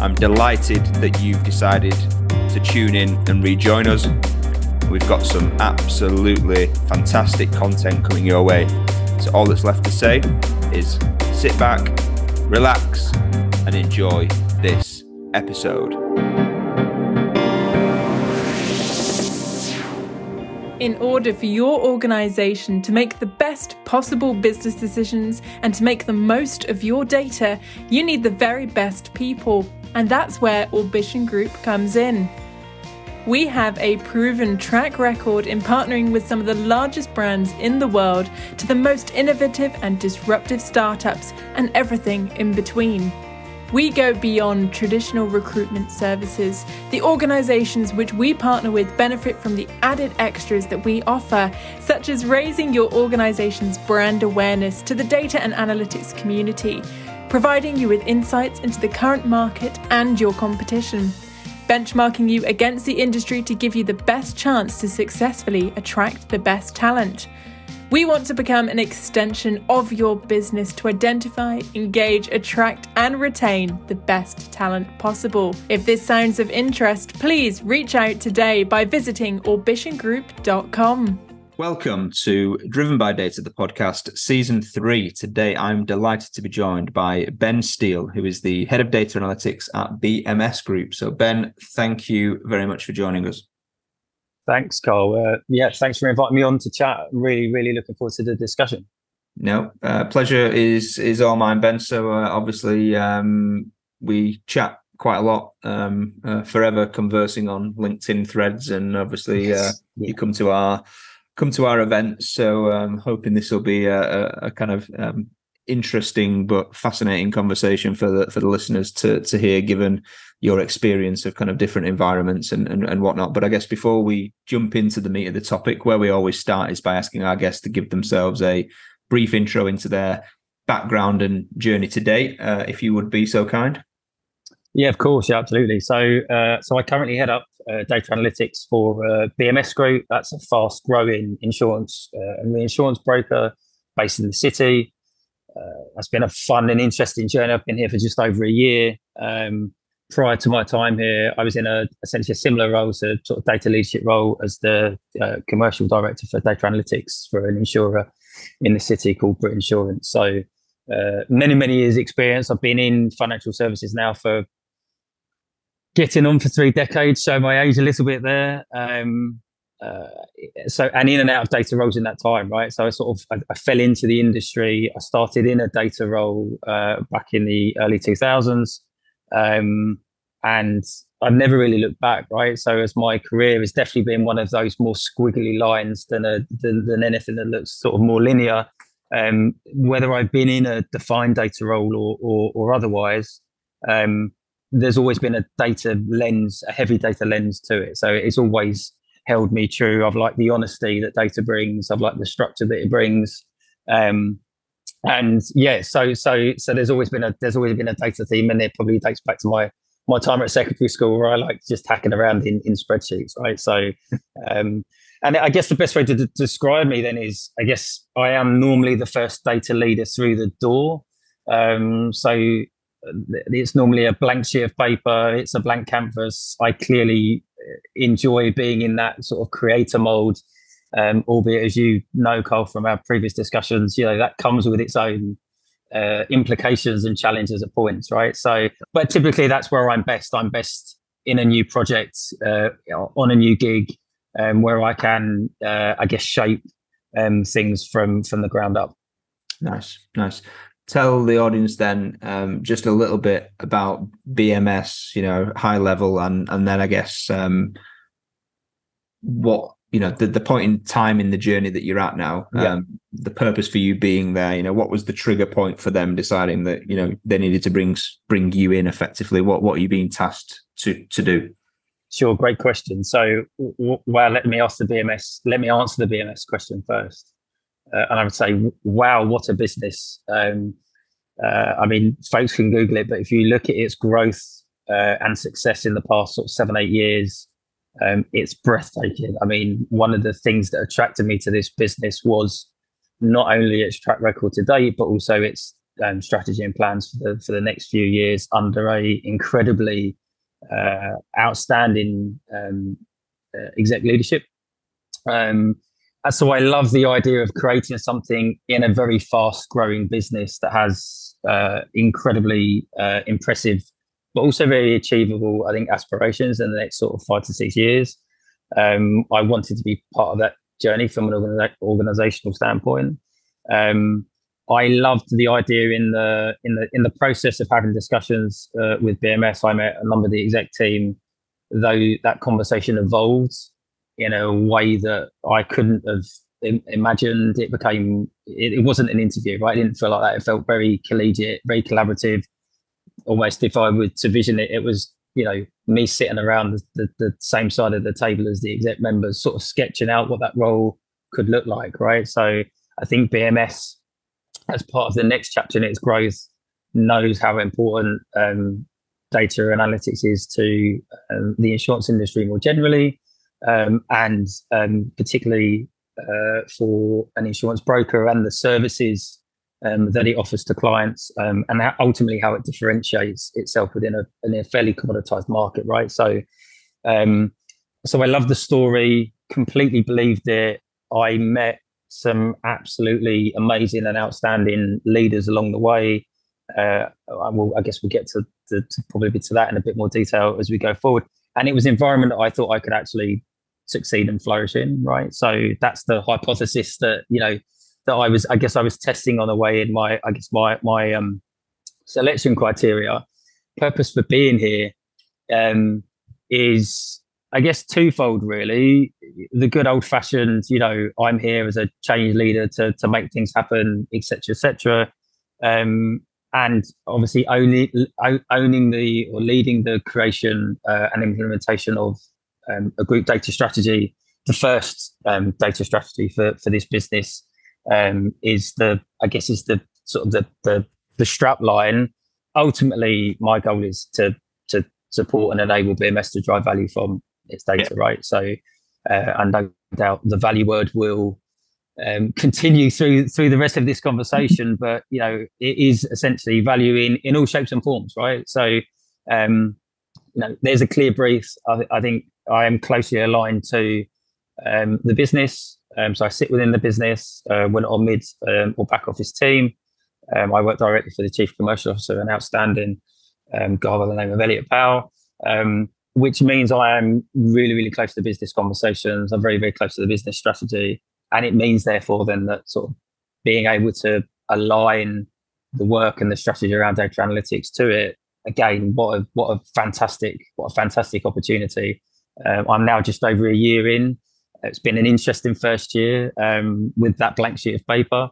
I'm delighted that you've decided to tune in and rejoin us. We've got some absolutely fantastic content coming your way. So, all that's left to say is sit back, relax, and enjoy this episode. In order for your organisation to make the best possible business decisions and to make the most of your data, you need the very best people. And that's where Orbition Group comes in. We have a proven track record in partnering with some of the largest brands in the world to the most innovative and disruptive startups and everything in between. We go beyond traditional recruitment services. The organizations which we partner with benefit from the added extras that we offer, such as raising your organization's brand awareness to the data and analytics community, providing you with insights into the current market and your competition, benchmarking you against the industry to give you the best chance to successfully attract the best talent. We want to become an extension of your business to identify, engage, attract, and retain the best talent possible. If this sounds of interest, please reach out today by visiting orbitiongroup.com. Welcome to Driven by Data, the podcast, season three. Today, I'm delighted to be joined by Ben Steele, who is the head of data analytics at BMS Group. So, Ben, thank you very much for joining us. Thanks, Kyle. Uh, yeah, thanks for inviting me on to chat. Really, really looking forward to the discussion. No, uh, pleasure is is all mine, Ben. So, uh, obviously, um, we chat quite a lot, um, uh, forever conversing on LinkedIn threads, and obviously, uh, yes. yeah. you come to our come to our event. So I'm um, hoping this will be a, a kind of um, interesting but fascinating conversation for the for the listeners to to hear, given your experience of kind of different environments and, and and whatnot. But I guess before we jump into the meat of the topic, where we always start is by asking our guests to give themselves a brief intro into their background and journey to date, uh, if you would be so kind. Yeah, of course. Yeah, absolutely. So, uh, so I currently head up uh, data analytics for uh, BMS Group. That's a fast growing insurance uh, and reinsurance broker based in the city. Uh, that's been a fun and interesting journey. I've been here for just over a year. Um, prior to my time here, I was in a essentially a similar role, so sort of data leadership role as the uh, commercial director for data analytics for an insurer in the city called Brit Insurance. So, many many years experience. I've been in financial services now for getting on for three decades, show my age a little bit there. Um, uh, so and in and out of data roles in that time, right? So I sort of I, I fell into the industry. I started in a data role uh, back in the early two thousands, um, and I've never really looked back, right? So as my career has definitely been one of those more squiggly lines than a than, than anything that looks sort of more linear. Um, whether I've been in a defined data role or or, or otherwise, um, there's always been a data lens, a heavy data lens to it. So it's always held me true. I've liked the honesty that data brings. I've liked the structure that it brings. Um, and yeah, so so so there's always been a there's always been a data theme, and it probably dates back to my my time at secondary school where I like just hacking around in, in spreadsheets, right? So, um, and I guess the best way to d- describe me then is, I guess I am normally the first data leader through the door. Um, so it's normally a blank sheet of paper it's a blank canvas. I clearly uh, enjoy being in that sort of creator mode um, albeit as you know kyle from our previous discussions you know that comes with its own uh, implications and challenges at points right? So but typically that's where i'm best. I'm best in a new project uh, on a new gig um, where i can uh, i guess shape um, things from from the ground up. Nice nice tell the audience then um, just a little bit about BMS, you know, high level, and and then I guess um, what you know the, the point in time in the journey that you're at now Yeah. um, the purpose for you being there you know what was the trigger point for them deciding that you know they needed to bring bring you in effectively what what are you being tasked to to do Sure, great question. So, w- well, let me ask the BMS. Let me answer the BMS question first. Uh, and I would say, wow, what a business! Um, uh, I mean, folks can Google it, but if you look at its growth uh, and success in the past sort of seven, eight years, um, it's breathtaking. I mean, one of the things that attracted me to this business was not only its track record to date, but also its um, strategy and plans for the for the next few years under a incredibly uh, outstanding um, uh, exec leadership. Um, so I love the idea of creating something in a very fast growing business that has uh, incredibly uh, impressive, but also very achievable, I think, aspirations in the next sort of five to six years. Um, I wanted to be part of that journey from an organi- organizational standpoint. Um, I loved the idea in the in the in the process of having discussions uh, with BMS. I met a number of the exec team, though that conversation evolved in a way that I couldn't have imagined. It became it, it wasn't an interview, right? It didn't feel like that. It felt very collegiate, very collaborative. Almost, if I were to vision it, it was you know me sitting around the, the, the same side of the table as the exec members, sort of sketching out what that role could look like, right? So I think BMS as part of the next chapter in its growth, knows how important um, data analytics is to um, the insurance industry more generally, um, and um, particularly uh, for an insurance broker and the services um, that it offers to clients, um, and how, ultimately how it differentiates itself within a, in a fairly commoditized market, right? So, um, so I love the story. Completely believed it. I met some absolutely amazing and outstanding leaders along the way. Uh, I, will, I guess we'll get to, to, to probably to that in a bit more detail as we go forward. And it was an environment that I thought I could actually succeed and flourish in. Right. So that's the hypothesis that you know that I was. I guess I was testing on the way in my. I guess my my um, selection criteria. Purpose for being here um, is I guess twofold really. The good old fashioned, you know, I'm here as a change leader to to make things happen, etc., etc. Um, and obviously owning owning the or leading the creation uh, and implementation of um, a group data strategy. The first um, data strategy for for this business um, is the I guess is the sort of the the the strap line. Ultimately, my goal is to to support and enable BMS to drive value from its data, yeah. right? So, uh, and no doubt the value word will um, continue through through the rest of this conversation. but you know, it is essentially value in in all shapes and forms, right? So, um, you know, there's a clear brief. I, I think I am closely aligned to um, the business. Um, so I sit within the business, uh, when on mid um, or back office team. Um, I work directly for the chief commercial officer, an outstanding um, guy by the name of Elliot Powell. Um, which means I am really, really close to the business conversations. I'm very, very close to the business strategy. And it means, therefore, then that sort of being able to align the work and the strategy around data analytics to it. Again, what a what a fantastic what a fantastic opportunity. Um, I'm now just over a year in. It's been an interesting first year um, with that blank sheet of paper,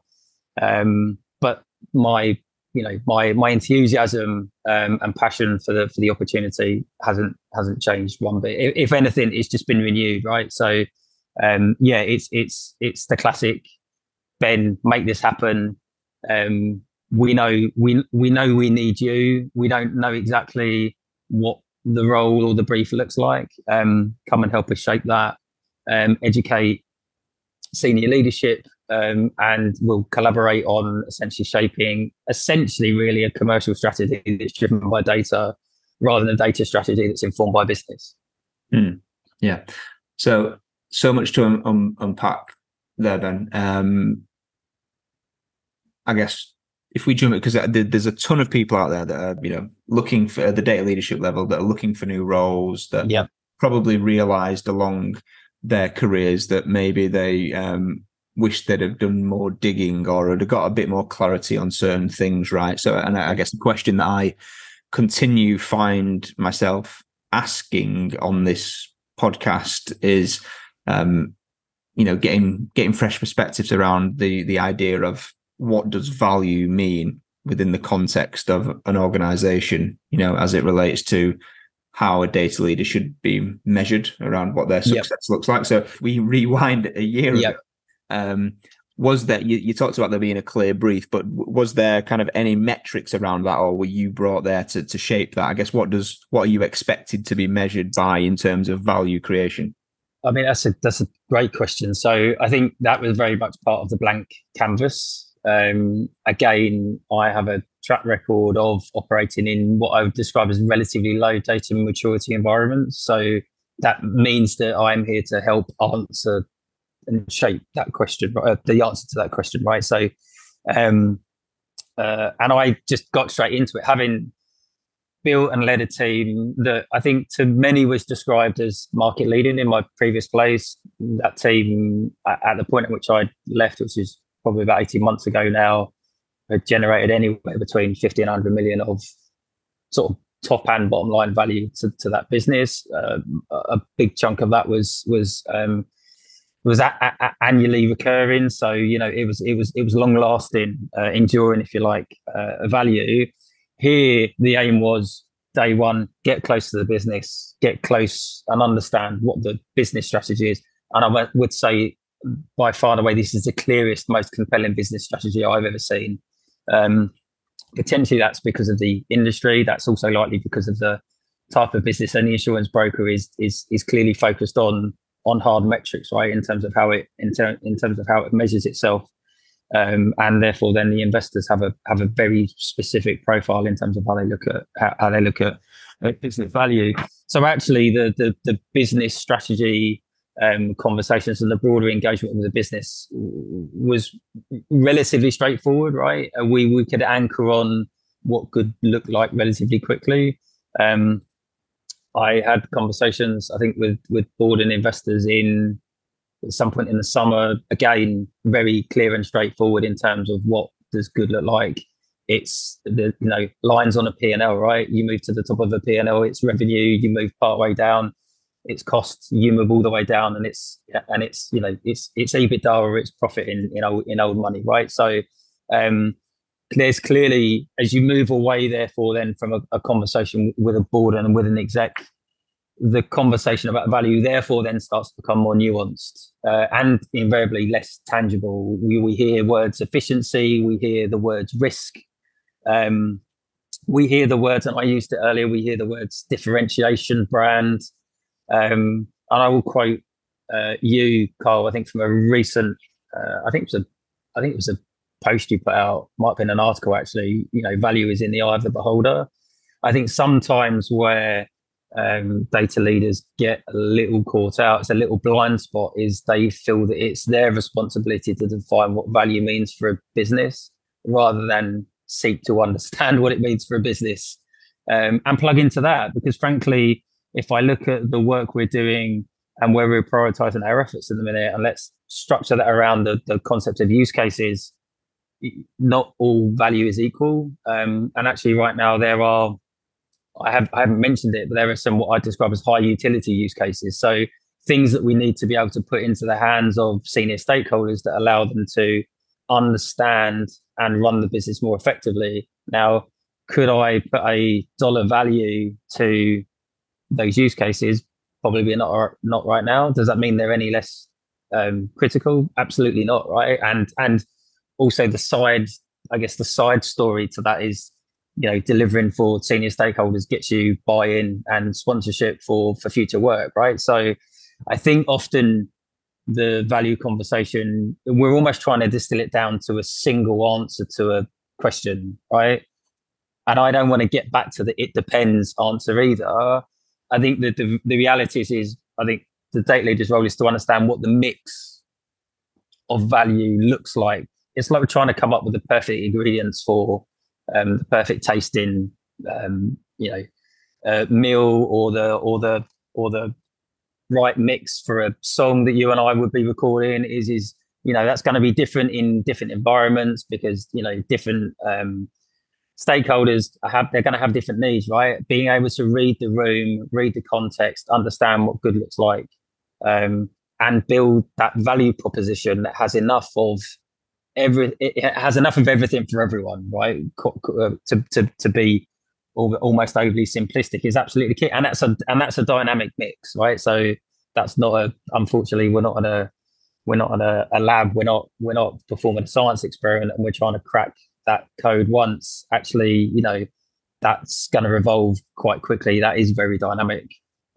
um, but my you know my my enthusiasm um, and passion for the for the opportunity hasn't hasn't changed one bit. If, if anything, it's just been renewed, right? So um, yeah, it's it's it's the classic. Ben, make this happen. Um, we know we we know we need you. We don't know exactly what the role or the brief looks like. Um, come and help us shape that. Um, educate senior leadership um, and we'll collaborate on essentially shaping essentially really a commercial strategy that's driven by data rather than a data strategy that's informed by business. Mm, yeah. So so much to un- un- unpack there, Ben. Um, I guess if we jump it because there's a ton of people out there that are you know looking for the data leadership level that are looking for new roles that yeah. probably realized along their careers that maybe they um, wish they'd have done more digging or had got a bit more clarity on certain things, right? So, and I guess the question that I continue find myself asking on this podcast is, um, you know getting getting fresh perspectives around the the idea of what does value mean within the context of an organization you know as it relates to how a data leader should be measured around what their success yep. looks like. So if we rewind a year yep. ago. Um, was there you, you, talked about there being a clear brief but was there kind of any metrics around that or were you brought there to, to shape that? I guess what does what are you expected to be measured by in terms of value creation? I mean that's a that's a great question. So i think that was very much part of the blank canvas um, again i have a track record of operating in what i would describe as relatively low data maturity environments so that means that i'm here to help answer and shape that question, uh, the answer to that question, right? So, um, uh, and I just got straight into it, having built and led a team that I think to many was described as market leading in my previous place. That team, at the point at which I left, which is probably about 18 months ago now, had generated anywhere between 50 and 100 million of sort of top and bottom line value to, to that business. Uh, a big chunk of that was was um, was annually recurring. So you know, it was it was it was long lasting, uh, enduring, if you like, uh, value. Here, the aim was day one, get close to the business, get close and understand what the business strategy is. And I would say, by far and away, this is the clearest, most compelling business strategy I've ever seen. Um, potentially, that's because of the industry. That's also likely because of the type of business. The insurance broker is is is clearly focused on on hard metrics, right, in terms of how it in, ter- in terms of how it measures itself, um, and therefore then the investors have a have a very specific profile in terms of how they look at how, how they look at, at, business value. So actually, the the, the business strategy um, conversations and the broader engagement with the business was relatively straightforward, right? We we could anchor on what could look like relatively quickly. Um, I had conversations, I think, with with board and investors in at some point in the summer. Again, very clear and straightforward in terms of what does good look like. It's the you know lines on a P and L, right? You move to the top of the P and L, it's revenue. You move part way down, it's costs. You move all the way down, and it's and it's you know it's it's EBITDA or it's profit in in old in old money, right? So um, there's clearly as you move away therefore then from a, a, conversation with a board and with an exec the conversation about value therefore then starts to become more nuanced uh, and invariably less tangible we, we hear words efficiency we hear the words risk um, we hear the words and i used it earlier we hear the words differentiation brand um, and i will quote uh, you kyle i think from a recent uh, i think it was a i think it was a post you put out, might have been an article actually, you know, value is in the eye of the beholder. I think sometimes where um, data leaders get a little caught out, it's a little blind spot, is they feel that it's their responsibility to define what value means for a business rather than seek to understand what it means for a business um, and plug into that. Because frankly, if I look at the work we're doing and where we're prioritizing our efforts in the minute, and let's structure that around the, the concept of use cases, not all value is equal. Um, and actually, right now there are, I have I haven't mentioned it, but there are some what I describe as high utility use cases. So things that we need to be able to put into the hands of senior stakeholders that allow them to understand and run the business more effectively. Now, could I put a dollar value to those use cases? Probably not not right now. Does that mean they're any less um, critical? Absolutely not, right? And and also the side, I guess the side story to that is, you know, delivering for senior stakeholders gets you buy-in and sponsorship for for future work, right? So I think often the value conversation, we're almost trying to distill it down to a single answer to a question, right? And I don't want to get back to the it depends answer either. I think that the, the reality is, is I think the data leader's role is to understand what the mix of value looks like it's like we're trying to come up with the perfect ingredients for um, the perfect tasting, um, you know, uh, meal or the or the or the right mix for a song that you and I would be recording. Is is you know that's going to be different in different environments because you know different um, stakeholders have they're going to have different needs, right? Being able to read the room, read the context, understand what good looks like. Um, and build that value proposition that has enough of every it has enough of everything for everyone right uh, to to, to be almost overly simplistic is absolutely key and that's a and that's a dynamic mix right so that's not a unfortunately we're not on a we're not on a, a lab we're not we're not performing a science experiment and we're trying to crack that code once actually you know that's going to evolve quite quickly. That is very dynamic.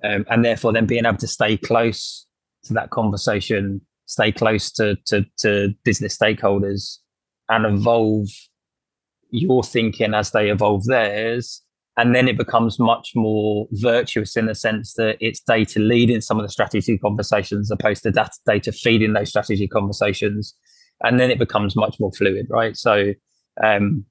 Um, and therefore then being able to stay close to that conversation stay close to, to, to business stakeholders and evolve your thinking as they evolve theirs and then it becomes much more virtuous in the sense that it's data leading some of the strategy conversations opposed to data, data feeding those strategy conversations and then it becomes much more fluid right? So um,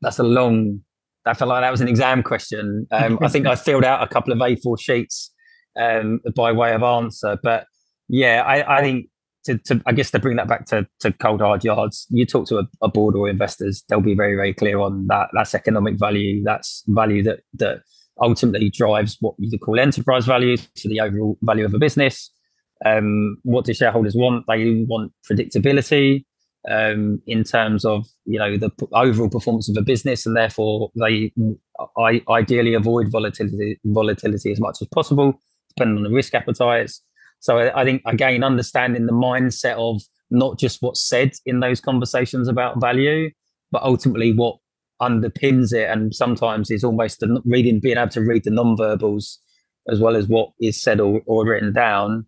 that's a long i felt like that was an exam question um, i think i filled out a couple of a4 sheets um, by way of answer but yeah i, I think to, to, I guess to bring that back to, to cold hard yards, you talk to a, a, board or investors, they'll be very, very clear on that. That's economic value. That's value that that ultimately drives what you call enterprise value to the overall value of a business. Um, what do shareholders want? They want predictability um, in terms of you know the overall performance of a business, and therefore they I, ideally avoid volatility volatility as much as possible, depending on the risk appetites. So I think again, understanding the mindset of not just what's said in those conversations about value, but ultimately what underpins it, and sometimes is almost the reading, being able to read the non-verbals as well as what is said or, or written down.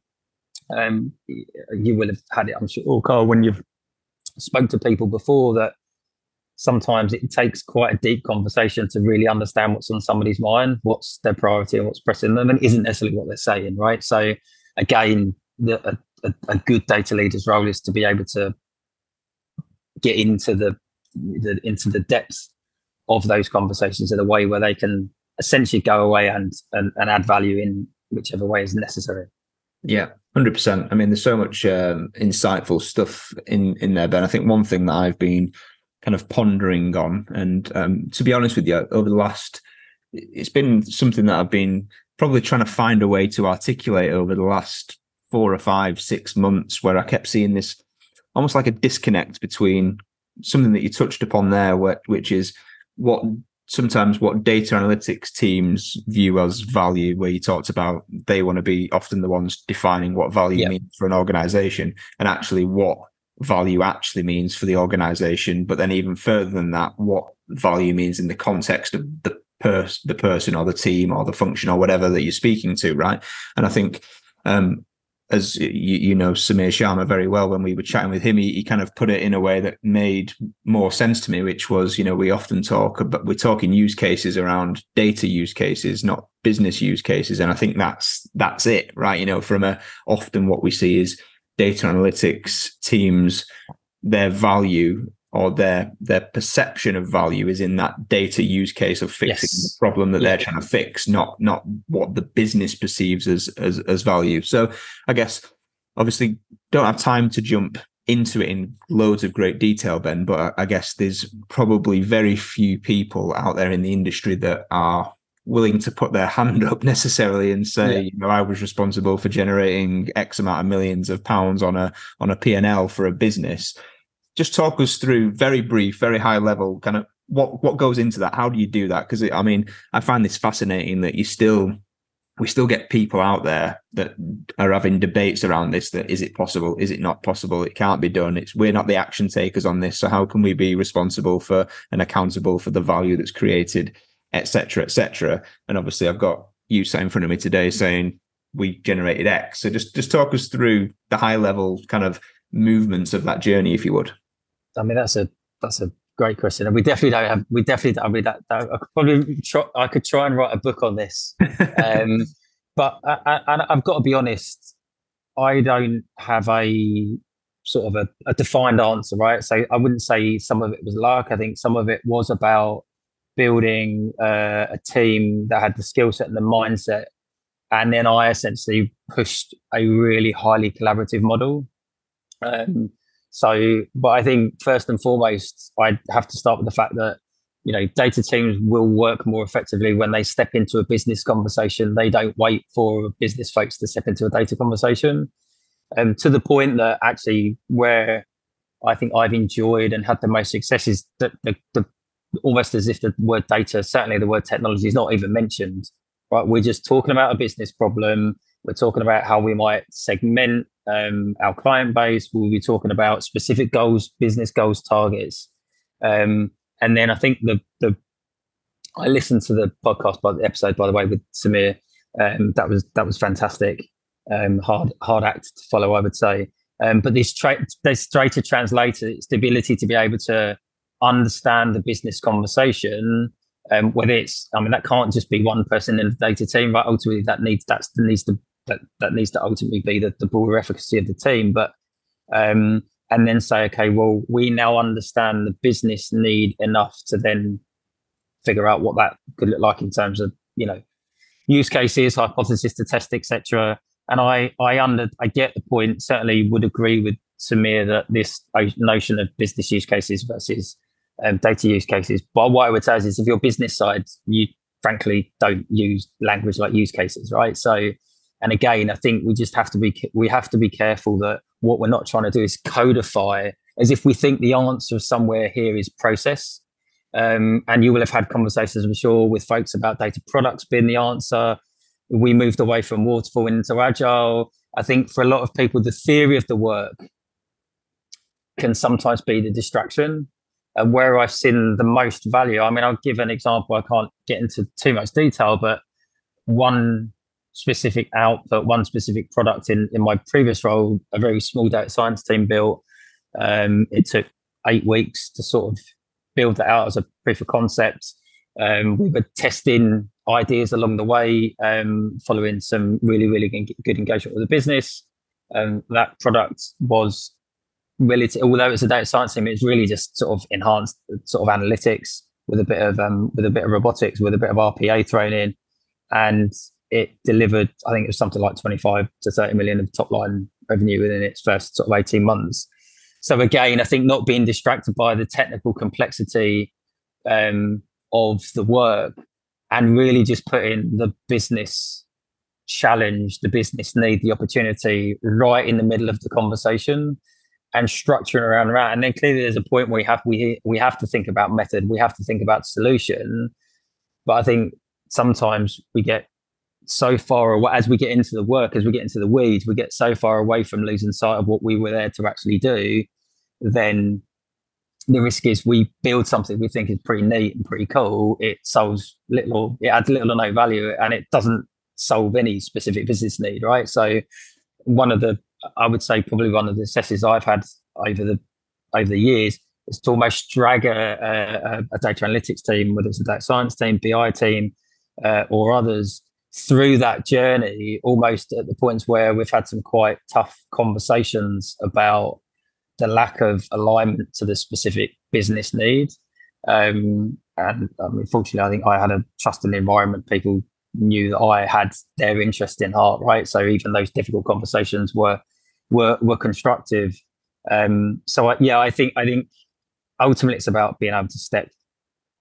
Um, you will have had it, I'm sure, oh, Kyle, when you've spoke to people before that sometimes it takes quite a deep conversation to really understand what's on somebody's mind, what's their priority and what's pressing them, and isn't necessarily what they're saying, right? So again, the, a, a, good data leader's role is to be able to get into the, the into the depths of those conversations in a way where they can essentially go away and, and, and add value in whichever way is necessary. Yeah, hundred percent. I mean, there's so much um, insightful stuff in in there, Ben. I think one thing that I've been kind of pondering on, and um, to be honest with you, over the last, it's been something that I've been probably trying to find a way to articulate over the last four or five, six months, where I kept seeing this almost like a disconnect between something that you touched upon there, which is what sometimes what data analytics teams view as value, where you talked about they want to be often the ones defining what value yep. means for an organization and actually what value actually means for the organization. But then even further than that, what value means in the context of the pers- the person or the team or the function or whatever that you're speaking to, right? And I think, um, as you, you, know, Samir Sharma very well, when we were chatting with him, he, he, kind of put it in a way that made more sense to me, which was, you know, we often talk about, we're talking use cases around data use cases, not business use cases. And I think that's, that's it, right? You know, from a, often what we see is data analytics teams, their value or their their perception of value is in that data use case of fixing yes. the problem that yeah. they're trying to fix, not not what the business perceives as, as as value. So I guess obviously don't have time to jump into it in loads of great detail, Ben, but I guess there's probably very few people out there in the industry that are willing to put their hand up necessarily and say, yeah. you know, I was responsible for generating X amount of millions of pounds on a on a P&L for a business just talk us through very brief, very high level, kind of what what goes into that. How do you do that? Because I mean, I find this fascinating that you still we still get people out there that are having debates around this that is it possible? Is it not possible? It can't be done. It's we're not the action takers on this so how can we be responsible for and accountable for the value that's created etc etc and obviously i've got you sat in front of me today saying we generated x. So just just talk us through the high level kind of movements of that journey if you would I mean, that's a that's a great question, and we definitely don't have. We definitely. I mean, that, that I could probably try, I could try and write a book on this, um, but I, I, I've got to be honest. I don't have a sort of a, a, defined answer, right? So I wouldn't say some of it was luck. I think some of it was about building uh, a team that had the skill set and the mindset. And then I essentially pushed a really highly collaborative model. Um, so, but I think first and foremost, I have to start with the fact that you know data teams will work more effectively when they step into a business conversation. They don't wait for business folks to step into a data conversation. um, to the point that actually where I think I've enjoyed and had the most success is that the, the almost as if the word data, certainly the word technology, is not even mentioned. Right, we're just talking about a business problem. We're talking about how we might segment um, our client base. We'll be talking about specific goals, business goals, targets, um, and then I think the the I listened to the podcast by the episode by the way with Samir. Um, that was that was fantastic. Um, hard hard act to follow, I would say. Um, but this tra- this data translator, it's the ability to be able to understand the business conversation. Um, whether it's, I mean, that can't just be one person in the data team, but ultimately that needs that's that needs to that, that needs to ultimately be the, the broader efficacy of the team. But um, and then say, okay, well, we now understand the business need enough to then figure out what that could look like in terms of you know use cases, hypothesis to test, etc. And I I under I get the point. Certainly would agree with Samir that this notion of business use cases versus um, data use cases. But what I would say is, if your business side, you frankly don't use language like use cases, right? So, and again, I think we just have to be we have to be careful that what we're not trying to do is codify as if we think the answer somewhere here is process. Um, and you will have had conversations, I'm sure, with folks about data products being the answer. We moved away from waterfall into agile. I think for a lot of people, the theory of the work can sometimes be the distraction and where I've seen the most value. I mean, I'll give an example. I can't get into too much detail, but one specific output, one specific product in, in my previous role, a very small data science team built. Um, it took eight weeks to sort of build that out as a proof of concept. Um, we were testing ideas along the way, um, following some really, really good engagement with the business. Um, that product was really, although it's a data science team, it's really just sort of enhanced sort of analytics with a bit of um, with a bit of robotics, with a bit of RPA thrown in, and it delivered. I think it was something like twenty five to thirty million of top line revenue within its first sort of eighteen months. So again, I think not being distracted by the technical complexity um, of the work and really just putting the business challenge, the business need, the opportunity right in the middle of the conversation and structuring around that. And then clearly there's a point where we have we we have to think about method, we have to think about solution. But I think sometimes we get so far away as we get into the work, as we get into the weeds, we get so far away from losing sight of what we were there to actually do. Then the risk is we build something we think is pretty neat and pretty cool. It solves little, it adds little or no value, and it doesn't solve any specific business need, right? So one of the I would say probably one of the successes I've had over the over the years is to almost drag a, a, a data analytics team, whether it's a data science team, BI team, uh, or others, through that journey, almost at the points where we've had some quite tough conversations about the lack of alignment to the specific business need. Um, and I mean, fortunately, I think I had a trusting environment. People knew that I had their interest in heart, right? So even those difficult conversations were were were constructive. Um, so I, yeah, I think I think ultimately it's about being able to step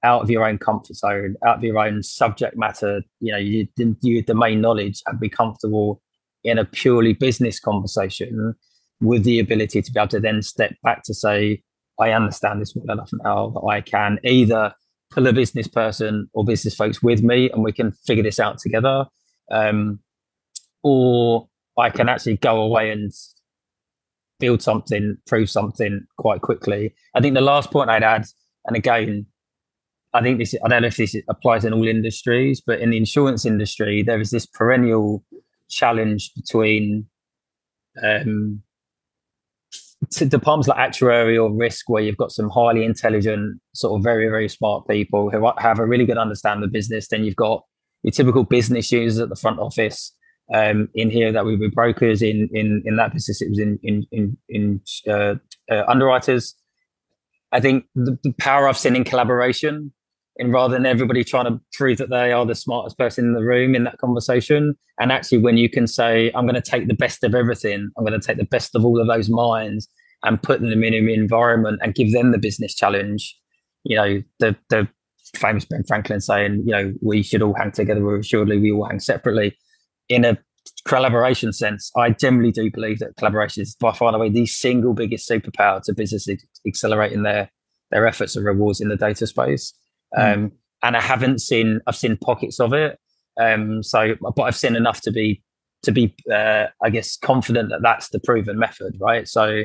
out of your own comfort zone, out of your own subject matter, you know, you, you domain knowledge and be comfortable in a purely business conversation with the ability to be able to then step back to say, I understand this well enough now that I can either pull a business person or business folks with me and we can figure this out together. Um, or I can actually go away and build something, prove something quite quickly. I think the last point I'd add, and again, I think this, I don't know if this applies in all industries, but in the insurance industry, there is this perennial challenge between um, departments like actuarial risk, where you've got some highly intelligent, sort of very, very smart people who have a really good understanding of the business. Then you've got your typical business users at the front office um, in here that we were brokers in in in that business. It was in in in, in uh, uh, underwriters. I think the, the, power I've seen in collaboration, and rather than everybody trying to prove that they are the smartest person in the room in that conversation, and actually when you can say, "I'm going to take the best of everything. I'm going to take the best of all of those minds." And put them in an environment and give them the business challenge. You know, the the famous Ben Franklin saying, you know, we should all hang together, or assuredly we all hang separately in a collaboration sense, I generally do believe that collaboration is by far and away the single biggest superpower to businesses accelerating their their efforts and rewards in the data space. Mm. Um, and I haven't seen I've seen pockets of it. Um, so, but I've seen enough to be to be uh, I guess confident that that's the proven method, right? So,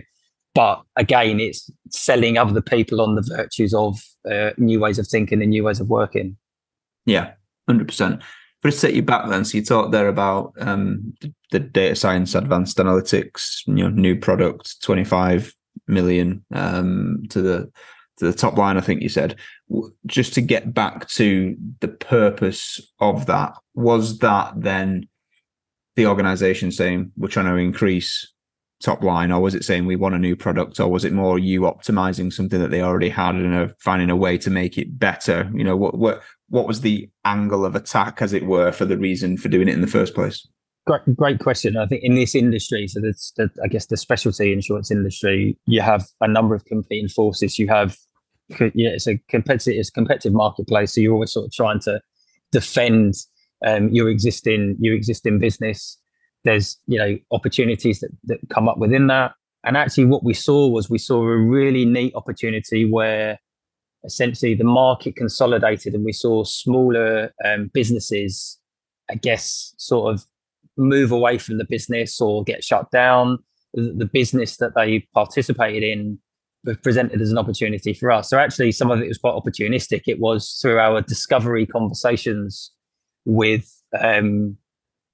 but again, it's selling other people on the virtues of uh, new ways of thinking and new ways of working. Yeah, hundred percent. But to set you back then, so you talked there about um, the data science, advanced analytics, you know, new product, twenty five million um, to the to the top line. I think you said. Just to get back to the purpose of that, was that then the organization saying we're trying to increase top line, or was it saying we want a new product, or was it more you optimizing something that they already had and finding a way to make it better? You know, what what what was the angle of attack, as it were, for the reason for doing it in the first place? Great, great question. I think in this industry, so that's the, I guess the specialty insurance industry, you have a number of competing forces. You have, yeah, it's a competitive, it's a competitive marketplace. So you're always sort of trying to defend um, your existing your existing business. There's you know opportunities that that come up within that. And actually, what we saw was we saw a really neat opportunity where essentially the market consolidated and we saw smaller um, businesses, I guess, sort of move away from the business or get shut down. The, the business that they participated in presented as an opportunity for us. So actually, some of it was quite opportunistic. It was through our discovery conversations with um,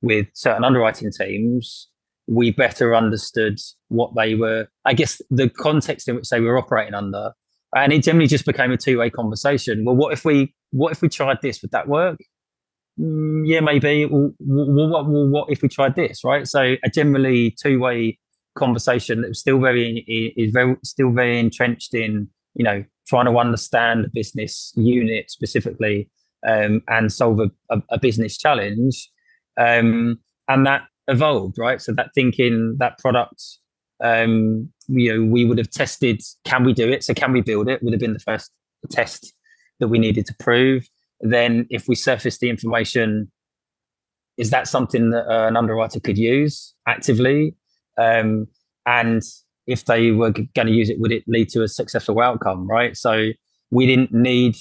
with certain underwriting teams, we better understood what they were. I guess the context in which they were operating under and it generally just became a two-way conversation well what if we what if we tried this would that work mm, yeah maybe well, what, well, what if we tried this right so a generally two-way conversation that was still very is very still very entrenched in you know trying to understand the business unit specifically um, and solve a, a, a business challenge um, and that evolved right so that thinking that product um, you know, we would have tested, can we do it? So can we build it? Would have been the first test that we needed to prove. Then if we surface the information, is that something that uh, an underwriter could use actively? Um, and if they were going to use it, would it lead to a successful outcome? Right. So we didn't need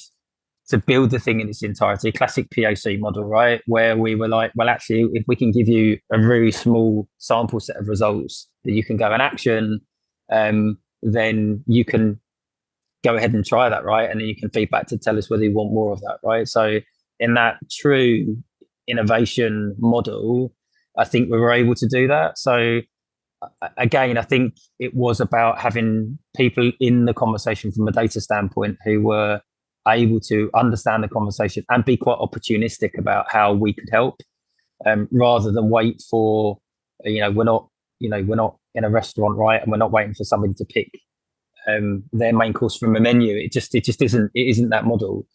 to build the thing in its entirety, classic POC model, right? Where we were like, well, actually, if we can give you a very small sample set of results that you can go and action, um, then you can go ahead and try that, right? And then you can feedback to tell us whether you want more of that, right? So, in that true innovation model, I think we were able to do that. So, again, I think it was about having people in the conversation from a data standpoint who were able to understand the conversation and be quite opportunistic about how we could help um, rather than wait for you know we're not you know we're not in a restaurant right and we're not waiting for somebody to pick um, their main course from a menu. It just it just isn't it isn't that model.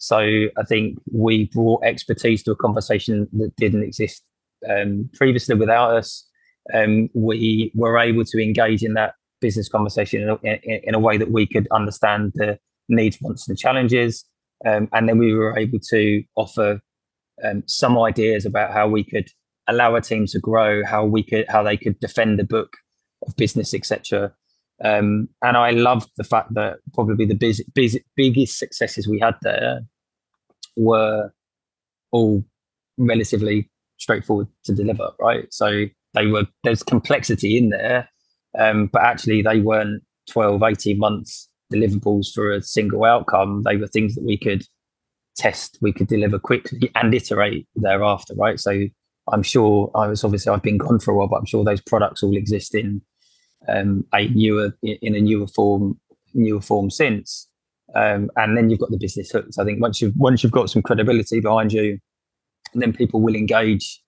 So i think we brought expertise to a conversation that didn't exist um, previously without us um, we were able to engage in that business conversation in a, in, in a way that we could understand the needs, wants, and challenges. Um, and then we were able to offer um, some ideas about how we could allow a team to grow, how we could, how they could defend the book of business, etc. Um, and I loved the fact that probably the biz, biz, biggest successes we had there were all relatively straightforward to deliver, right? So they were there's complexity in there, um, but actually they weren't 12, 18 months deliverables for a single outcome. They were things that we could test, we could deliver quickly and iterate thereafter, right? So I'm sure I was obviously I've been gone for a while, but I'm sure those products all exist in um, a newer in a newer form, newer form since. Um, and then you've got the business hooks. I think once you've once you've got some credibility behind you, then people will engage.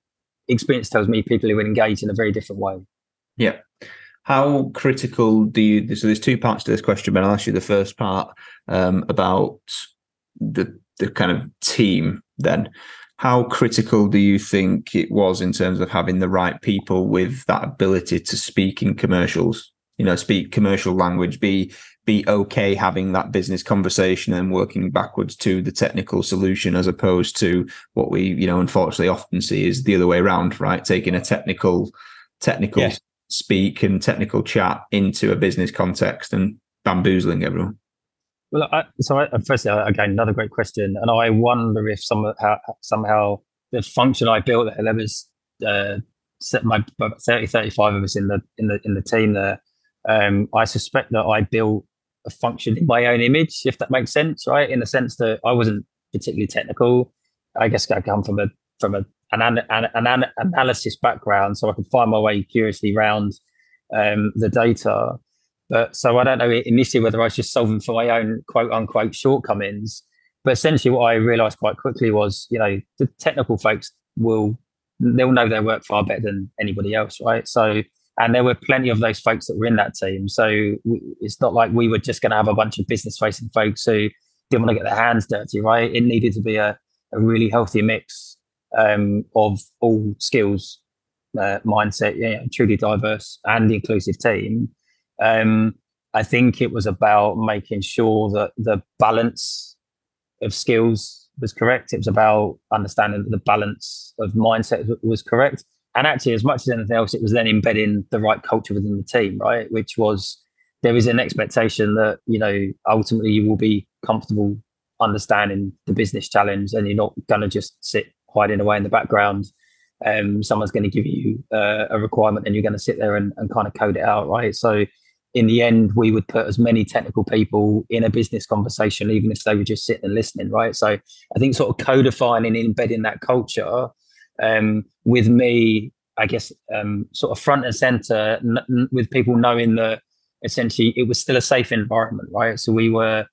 Experience tells me people will engage in a very different way. Yeah. How critical do you? So there's two parts to this question, but I'll ask you the first part um, about the the kind of team. Then, how critical do you think it was in terms of having the right people with that ability to speak in commercials? You know, speak commercial language, be be okay having that business conversation and working backwards to the technical solution as opposed to what we you know unfortunately often see is the other way around right taking a technical technical yeah. speak and technical chat into a business context and bamboozling everyone well I, so I, firstly again another great question and i wonder if some how, somehow the function i built there there was uh, my 30 35 of us in the in the in the team there um, I suspect that I built a function in my own image, if that makes sense, right? In the sense that I wasn't particularly technical. I guess I come from a from a an, an, an, an analysis background, so I could find my way curiously around um, the data. But so I don't know initially whether I was just solving for my own quote unquote shortcomings. But essentially, what I realised quite quickly was, you know, the technical folks will they'll know their work far better than anybody else, right? So and there were plenty of those folks that were in that team. So it's not like we were just going to have a bunch of business facing folks who didn't want to get their hands dirty, right? It needed to be a, a really healthy mix um, of all skills, uh, mindset, truly diverse and inclusive team. Um, I think it was about making sure that the balance of skills was correct. It was about understanding that the balance of mindset was correct and actually, as much as anything else, it was then embedding the right culture within the team, right? Which was there is an expectation that you know ultimately you will be comfortable understanding the business challenge, and you're not going to just sit hiding away in the background. Um, someone's going to give you uh, a requirement, and you're going to sit there and, and kind of code it out, right? So in the end, we would put as many technical people in a business conversation, even if they were just sitting and listening, right? So I think sort of codifying and embedding that culture um, with me, I guess, um, sort of front and center n- with people knowing that essentially it was still a safe environment, right? So we were,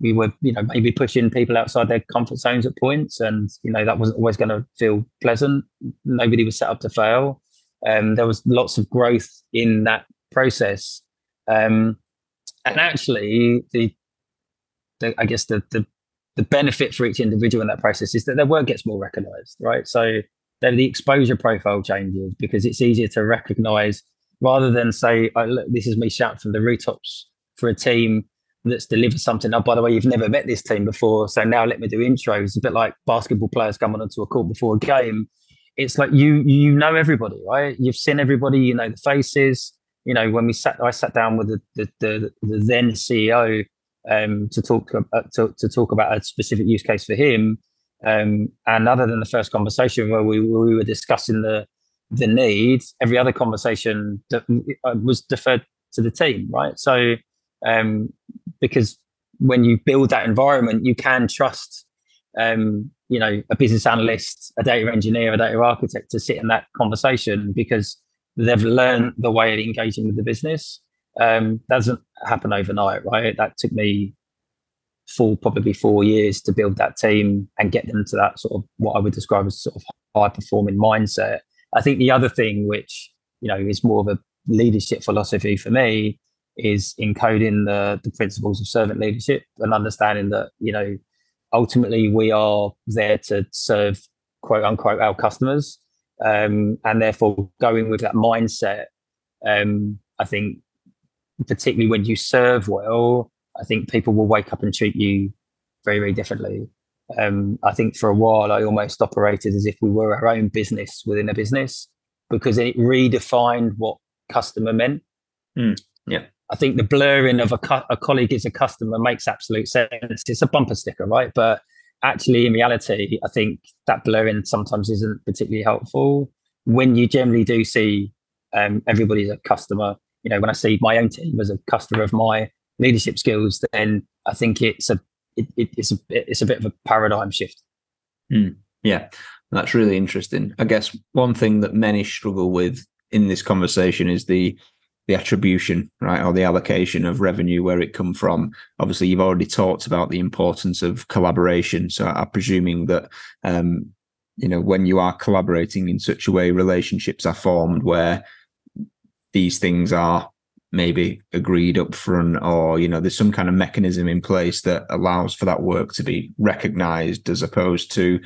we were, you know, maybe pushing people outside their comfort zones at points, and you know that wasn't always going to feel pleasant. Nobody was set up to fail. Um, there was lots of growth in that process, um, and actually, the, the I guess the, the the benefit for each individual in that process is that their work gets more recognized, right? So then the exposure profile changes because it's easier to recognize rather than say, oh, look, this is me shouting from the rooftops for a team that's delivered something. Oh, by the way, you've never met this team before. So now let me do intros. A bit like basketball players coming onto a court before a game. It's like you you know everybody, right? You've seen everybody, you know the faces. You know, when we sat I sat down with the the, the, the then CEO um, to talk uh, to, to talk about a specific use case for him um, and other than the first conversation where we, we were discussing the the needs, every other conversation that uh, was deferred to the team, right? So, um, because when you build that environment, you can trust, um, you know, a business analyst, a data engineer, a data architect to sit in that conversation because they've learned the way of engaging with the business. Um, doesn't happen overnight, right? That took me full probably four years to build that team and get them to that sort of what I would describe as sort of high performing mindset. I think the other thing which you know is more of a leadership philosophy for me is encoding the the principles of servant leadership and understanding that you know ultimately we are there to serve quote unquote our customers um, and therefore going with that mindset um, i think particularly when you serve well I think people will wake up and treat you very, very differently. Um, I think for a while I almost operated as if we were our own business within a business because it redefined what customer meant. Mm, yeah. I think the blurring of a, co- a colleague is a customer makes absolute sense. It's a bumper sticker, right? But actually, in reality, I think that blurring sometimes isn't particularly helpful. When you generally do see um, everybody as a customer, you know, when I see my own team as a customer of my leadership skills, then I think it's a it, it's a it's a bit of a paradigm shift. Mm, yeah, that's really interesting. I guess one thing that many struggle with in this conversation is the the attribution, right, or the allocation of revenue, where it come from. Obviously, you've already talked about the importance of collaboration. So I'm presuming that, um, you know, when you are collaborating in such a way, relationships are formed where these things are maybe agreed up front or you know there's some kind of mechanism in place that allows for that work to be recognized as opposed to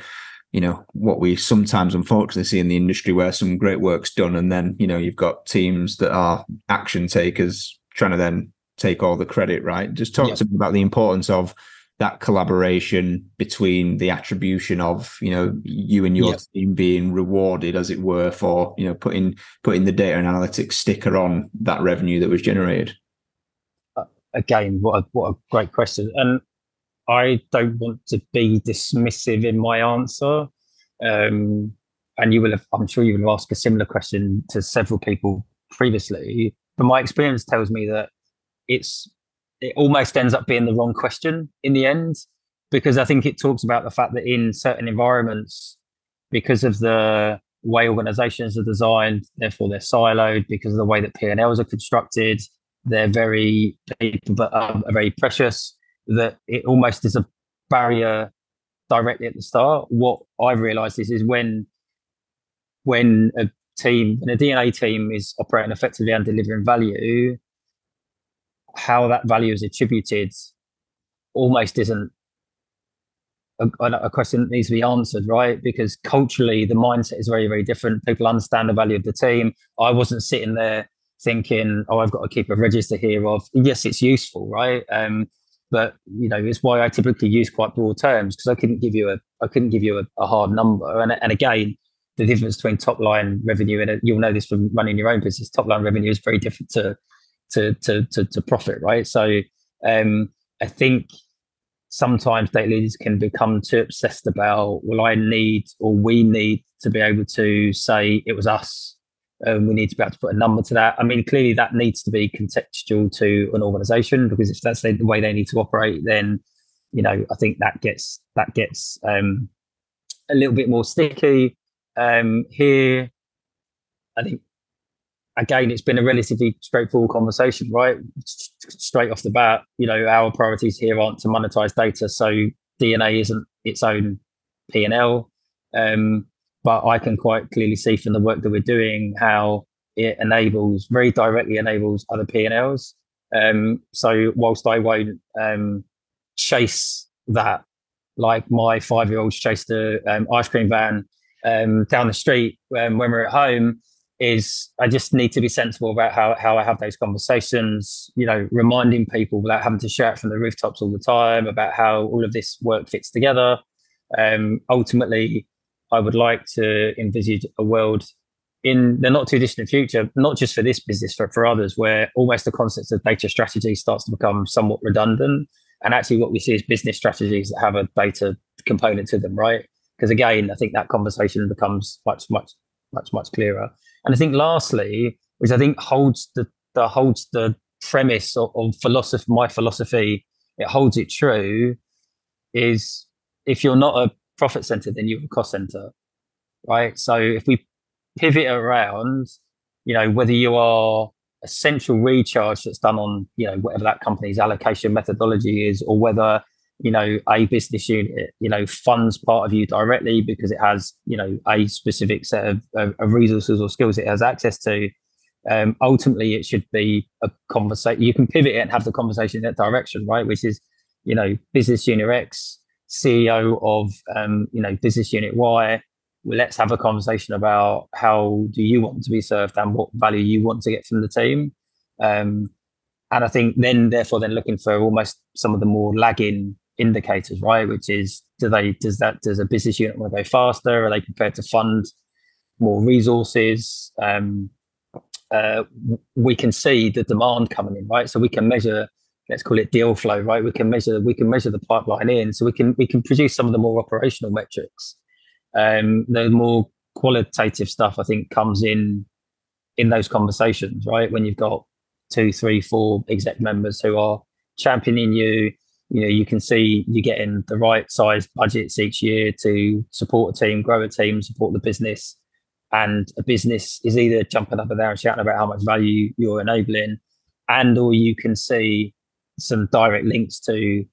you know what we sometimes unfortunately see in the industry where some great work's done and then you know you've got teams that are action takers trying to then take all the credit, right? Just talk yeah. to me about the importance of that collaboration between the attribution of you know you and your team being rewarded as it were for you know putting putting the data and analytics sticker on that revenue that was generated? Uh, again what a, what a great question. And i don't want to be dismissive in my answer. Um, and you will have i'm sure you will asked a similar question to several people previously. But my experience tells me that it's it almost ends up being the wrong question in the end because I think it talks about the fact that in certain environments, because of the way organizations are designed, therefore they're siloed, because of the way that P&Ls are constructed, they're very but um, are very precious, that it almost is a barrier directly at the start. What I've realized is, is when when a team, when a D&A team is operating effectively and delivering value, how that value is attributed almost isn't a, a, question that needs to be answered, right? Because culturally, the mindset is very, very different. People understand the value of the team. I wasn't sitting there thinking, "Oh, I've got to keep a register here." Of yes, it's useful, right? Um, but you know, it's why I typically use quite broad terms because I couldn't give you a, I couldn't give you a, a hard number. And and again, the difference between top line revenue and a, you'll know this from running your own business. Top line revenue is very different to to to to, to profit, right? So um, I think sometimes data leaders can become too obsessed about, well, I need or we need to be able to say it was us. And we need to be able to put a number to that. I mean, clearly that needs to be contextual to an organization because if that's the way they need to operate, then you know I think that gets that gets um, a little bit more sticky. Um, here, I think again, it's been a relatively straightforward conversation, right? Straight off the bat, you know, our priorities here aren't to monetize data, so D&A isn't its own P and L. Um, but I can quite clearly see from the work that we're doing how it enables, very directly enables other P and Ls. Um, so whilst I won't um, chase that, like my five-year-olds chased the um, ice cream van um, down the street um, when we're at home is I just need to be sensible about how, how I have those conversations, you know, reminding people without having to shout from the rooftops all the time about how all of this work fits together. Um, ultimately, I would like to envisage a world in the not too distant future, not just for this business, but for others, where almost the concept of data strategy starts to become somewhat redundant. And actually, what we see is business strategies that have a data component to them, right? Because again, I think that conversation becomes much, much, much, much clearer. And I think lastly, which I think holds the, the holds the premise of, of philosophy, my philosophy, it holds it true, is if you're not a profit center, then you're a cost center, right? So if we pivot around, you know, whether you are a central recharge that's done on, you know, whatever that company's allocation methodology is, or whether you know a business unit you know funds part of you directly because it has you know a specific set of, of, of resources or skills it has access to. Um, ultimately it should be a conversation you can pivot it and have the conversation in that direction right? Which is you know business unit x ceo of um, you know business unit y. Let's have a conversation about how do you want to be served and what value you want to get from the team. Um, and i think then therefore then looking for almost some of the more lagging indicators, right? Which is do they does that does a business unit want to go faster? Are they prepared to fund more resources? Um, uh, we can see the demand coming in, right? So we can measure, let's call it deal flow, right? We can measure we can measure the pipeline in, so we can we can produce some of the more operational metrics. Um, the more qualitative stuff, I think, comes in in those conversations, right? When you've got two, three, four exec members who are championing you, you know you can see you're getting the right size budgets each year to support a team grow a team support the business. And a business is either jumping up and down and shouting about how much value you're enabling and or you can see some direct links to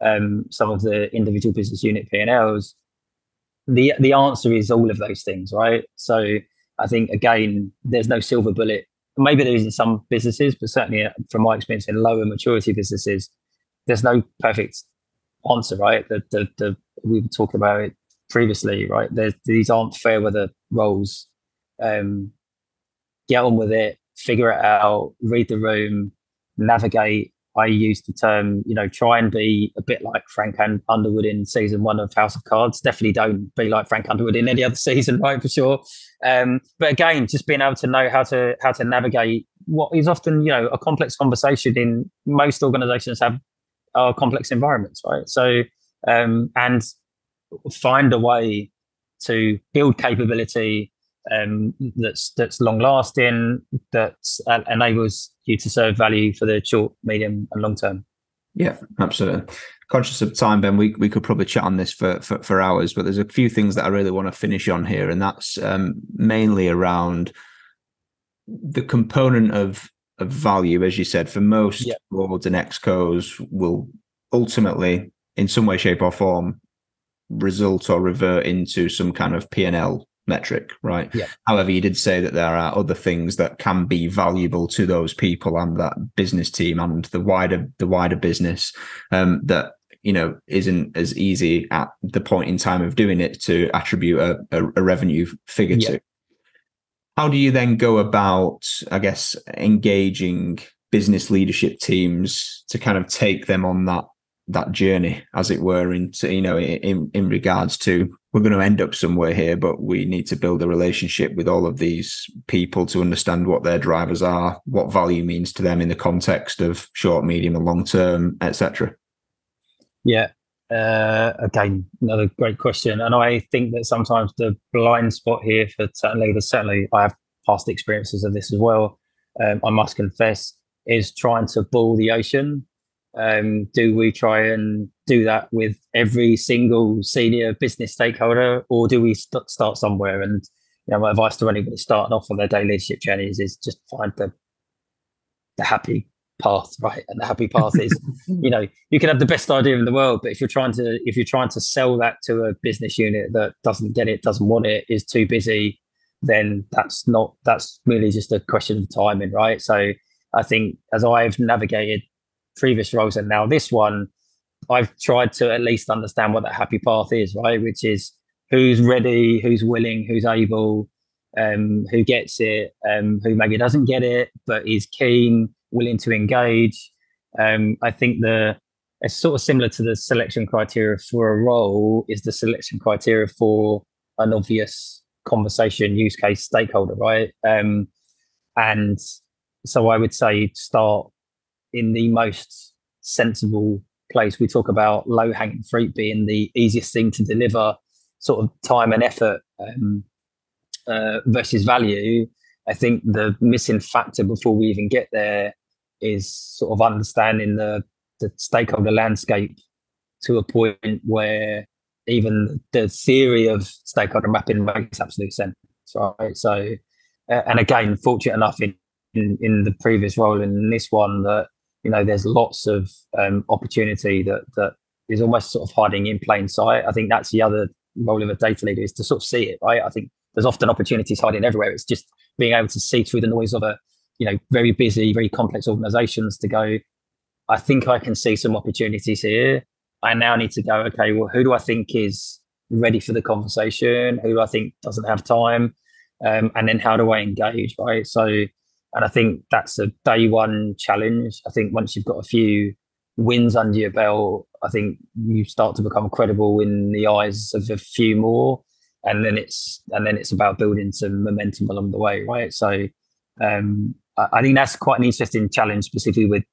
um, some of the individual business unit p&l's the the answer is all of those things right? So i think again there's no silver bullet. Maybe there is in some businesses but certainly uh, from my experience in lower maturity businesses there's no perfect answer, right? The, the, the, we were talking about it previously, right? There's, these aren't fair weather roles. Um, get on with it, figure it out, read the room, navigate. I use the term, you know, try and be a bit like Frank Underwood in season one of House of Cards. Definitely don't be like Frank Underwood in any other season, right? For sure. Um, but again, just being able to know how to how to navigate what is often, you know, a complex conversation in most organizations have are complex environments, right? So um, and find a way to build capability um, that's that's long lasting, that uh, enables you to serve value for the short, medium, and long term. Yeah, absolutely. Conscious of time, Ben, we, we could probably chat on this for, for, for hours, but there's a few things that I really want to finish on here, and that's um, mainly around the component of of value, as you said, for most yeah. boards and excos will ultimately, in some way, shape, or form, result or revert into some kind of P and L metric, right? Yeah. However, you did say that there are other things that can be valuable to those people and that business team and the wider the wider business um, that you know isn't as easy at the point in time of doing it to attribute a, a, a revenue figure yeah. to. How do you then go about, I guess, engaging business leadership teams to kind of take them on that that journey, as it were, into you know, in in regards to we're going to end up somewhere here, but we need to build a relationship with all of these people to understand what their drivers are, what value means to them in the context of short, medium, and long term, etc. Yeah. Uh, again, another great question, and I think that sometimes the blind spot here for certainly, the certainly I have past experiences of this as well. Um, I must confess, is trying to bull the ocean um, do we try and do that with every single senior business stakeholder, or do we st- start somewhere? And you know, my advice to anybody starting off on their day leadership journeys is just find the the happy path, right? And the happy path is, you know, you can have the best idea in the world, but if you're trying to if you're trying to sell that to a business unit that doesn't get it, doesn't want it, is too busy, then that's not that's really just a question of timing, right? So I think as I've navigated previous roles and now this one, I've tried to at least understand what that happy path is, right? Which is who's ready, who's willing, who's able, um, who gets it, um, who maybe doesn't get it, but is keen, willing to engage. Um, I think the it's sort of similar to the selection criteria for a role is the selection criteria for an obvious conversation use case stakeholder, right? Um, and so I would say start in the most sensible place. We talk about low hanging fruit being the easiest thing to deliver, sort of time and effort um, uh, versus value. I think the missing factor before we even get there is sort of understanding the, the stakeholder landscape to a point where even the theory of stakeholder mapping makes absolute sense, right? So, and again, fortunate enough in, in, in the previous role in this one that you know there's lots of um, opportunity that that is almost sort of hiding in plain sight. I think that's the other role of a data leader is to sort of see it, right? I think there's often opportunities hiding everywhere. It's just being able to see through the noise of a you know very busy, very complex organizations to go. I think I can see some opportunities here. I now need to go. Okay, well, who do I think is ready for the conversation? Who do I think doesn't have time? Um, and then how do I engage? Right. So and I think that's a day one challenge. I think once you've got a few wins under your belt, I think you start to become credible in the eyes of a few more. And then it's and then it's about building some momentum along the way, right? So um, I, I think that's quite an interesting challenge, specifically with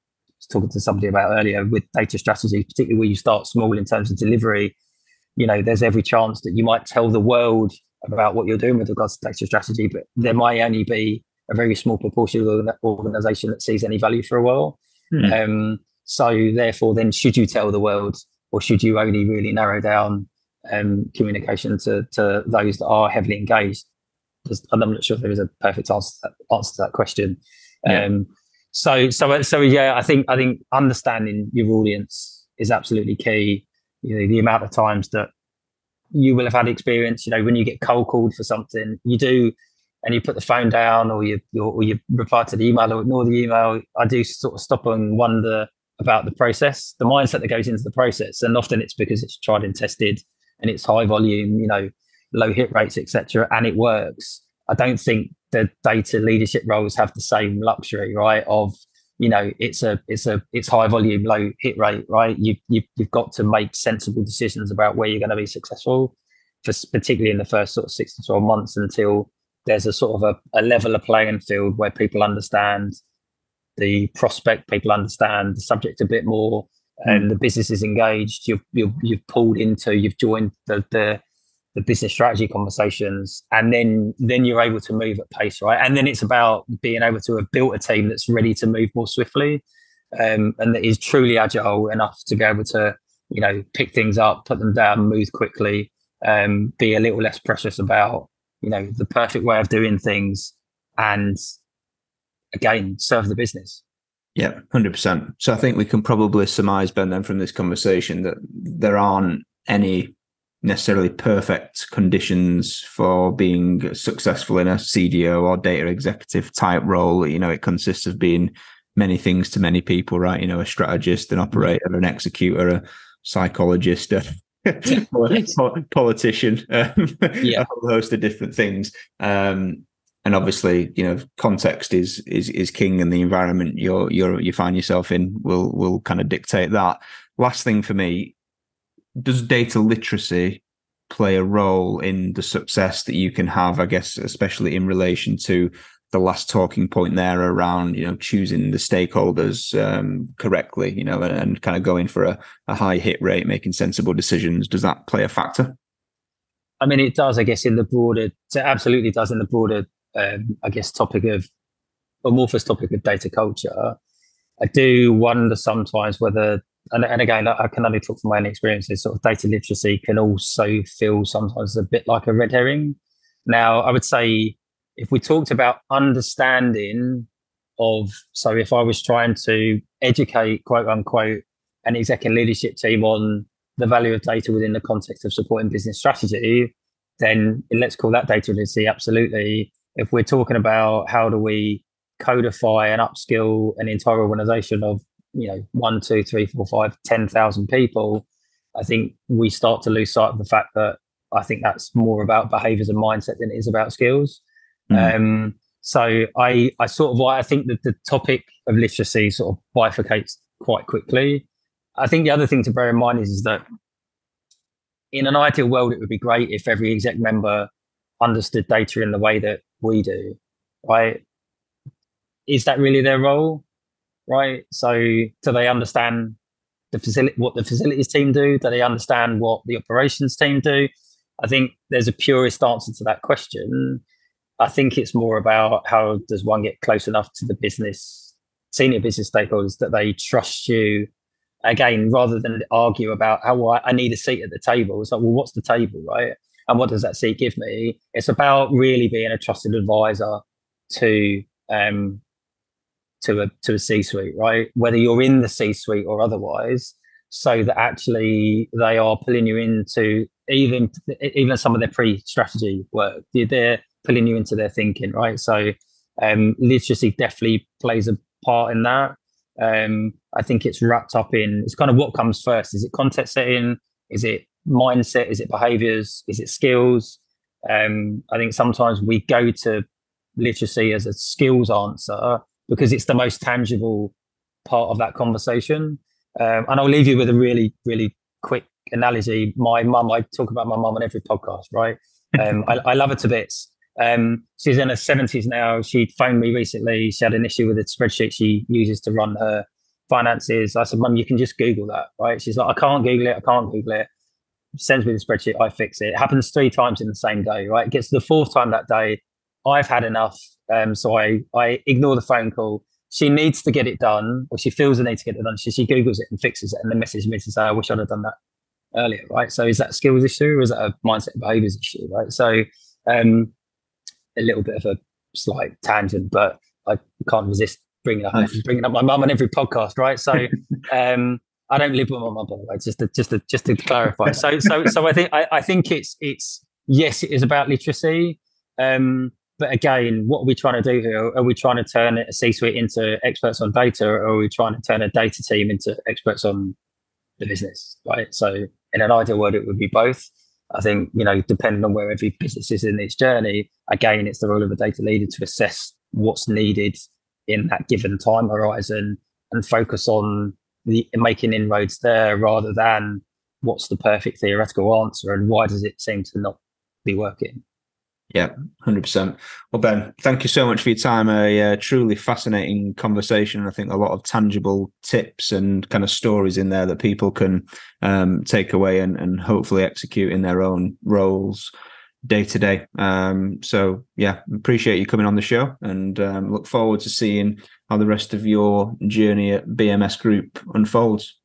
talking to somebody about earlier with data strategy, particularly where you start small in terms of delivery. You know, there's every chance that you might tell the world about what you're doing with regards to data strategy, but there might only be a very small proportion of the organization that sees any value for a while. Hmm. Um, so therefore, then should you tell the world, or should you only really narrow down um, communication to, to those that are heavily engaged? I'm not sure if there is a perfect answer to that, answer to that question. Yeah. Um, so, so, so yeah, I think I think understanding your audience is absolutely key. You know, the amount of times that you will have had experience. You know, when you get cold called for something, you do and you put the phone down or you or you reply to the email or ignore the email, I do sort of stop and wonder about the process, the mindset that goes into the process. And often it's because it's tried and tested and it's high volume, you know, low hit rates, etc. And it works. I don't think the data leadership roles have the same luxury, right? Of you know it's a it's a it's high volume low hit rate right you, you you've got to make sensible decisions about where you're going to be successful for particularly in the first sort of six to 12 months until there's a sort of a, a level of playing field where people understand the prospect people understand the subject a bit more and mm. the business is engaged you've, you've you've pulled into you've joined the the the business strategy conversations and then then you're able to move at pace right and then it's about being able to have built a team that's ready to move more swiftly um, and that is truly agile enough to be able to you know pick things up put them down move quickly um, be a little less precious about you know the perfect way of doing things and again serve the business yeah 100% so i think we can probably surmise ben then from this conversation that there aren't any necessarily perfect conditions for being successful in a CDO or data executive type role. You know, it consists of being many things to many people, right? You know, a strategist, an operator, an executor, a psychologist, a politician, um, yeah. a whole host of different things. Um, and obviously, you know, context is is is king, and the environment you're you're you find yourself in will will kind of dictate that. Last thing for me, does data literacy play a role in the success that you can have i guess especially in relation to the last talking point there around you know choosing the stakeholders um, correctly you know and, and, kind of going for a, a high hit rate making sensible decisions does that play a factor i mean it does i guess in the broader it absolutely does in the broader um, i guess topic of amorphous topic of data culture i do wonder sometimes whether and, and again, I can only talk from my own experiences. Sort of data literacy can also feel sometimes a bit like a red herring. Now, I would say if we talked about understanding of, so if I was trying to educate, quote unquote, an executive leadership team on the value of data within the context of supporting business strategy, then let's call that data literacy. Absolutely. If we're talking about how do we codify and upskill an entire organization of you know one, two, three, four, five, ten thousand people, I think we start to lose sight of the fact that I think that's more about behaviors and mindset than it is about skills. Mm. Um, so I, I sort of I think that the topic of literacy sort of bifurcates quite quickly. I think the other thing to bear in mind is, is that in an ideal world, it would be great if every exec member understood data in the way that we do, right? Is that really their role? right? So do they understand the facility, what the facilities team do? Do they understand what the operations team do? I think there's a purist answer to that question. I think it's more about how does one get close enough to the business, senior business stakeholders that they trust you. Again, rather than argue about how I, I need a seat at the table, it's like, well, what's the table, right? And what does that seat give me? It's about really being a trusted advisor to um, to a to a C-suite, right? Whether you're in the C-suite or otherwise, so that actually they are pulling you into even even some of their pre-strategy work. They're pulling you into their thinking, right? So um, literacy definitely plays a part in that. Um, I think it's wrapped up in it's kind of what comes first. Is it context setting? Is it mindset? Is it behaviors? Is it skills? Um, I think sometimes we go to literacy as a skills answer because it's the most tangible part of that conversation. Um, and I'll leave you with a really, really quick analogy. My mum, I talk about my mum on every podcast, right? Um, I, I, love her to bits. Um, she's in her 70s now. She phoned me recently. She had an issue with a spreadsheet she uses to run her finances. I said, Mum, you can just Google that, right? She's like, I can't Google it. I can't Google it. Sends me the spreadsheet. I fix it. It happens three times in the same day, right? It gets to the fourth time that day. I've had enough. Um, so I, I ignore the phone call. She needs to get it done, or she feels the need to get it done. She, she Googles it and fixes it and then messages me to say, I wish I'd have done that earlier, right? So is that a skills issue or is that a mindset and behaviors issue, right? So um, a little bit of a slight tangent, but I can't resist bringing up, bringing up my mum on every podcast, right? So um, I don't live with my mum, by the way, just to, just to, just to clarify. So, so, so I think, I, I think it's, it's, yes, it is about literacy. Um, but again, what are we trying to do here? Are we trying to turn a C-suite into experts on data, or are we trying to turn a data team into experts on the business? Right. So, in an ideal world, it would be both. I think you know, depending on where every business is in its journey, again, it's the role of a data leader to assess what's needed in that given time horizon and focus on the making inroads there rather than what's the perfect theoretical answer and why does it seem to not be working. Yeah, hundred percent. Well, Ben, thank you so much for your time. A uh, truly fascinating conversation. I think a lot of tangible tips and kind of stories in there that people can um, take away and, and hopefully execute in their own roles day to day. So yeah, appreciate you coming on the show and um, look forward to seeing how the rest of your journey at BMS Group unfolds.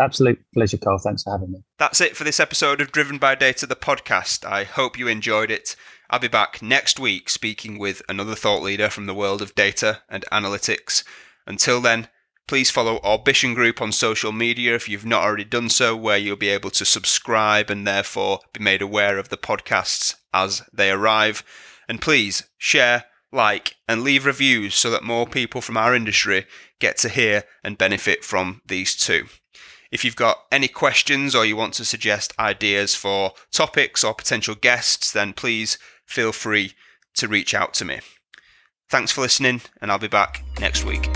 Absolute pleasure, Kyle. Thanks for having me. That's it for this episode of Driven by Data, the podcast. I hope you enjoyed it. I'll be back next week speaking with another thought leader from the world of data and analytics. Until then, please follow Orbition Group on social media if you've not already done so, where you'll be able to subscribe and therefore be made aware of the podcasts as they arrive. And please share, like, and leave reviews so that more people from our industry get to hear and benefit from these too. If you've got any questions or you want to suggest ideas for topics or potential guests, then please feel free to reach out to me. Thanks for listening, and I'll be back next week.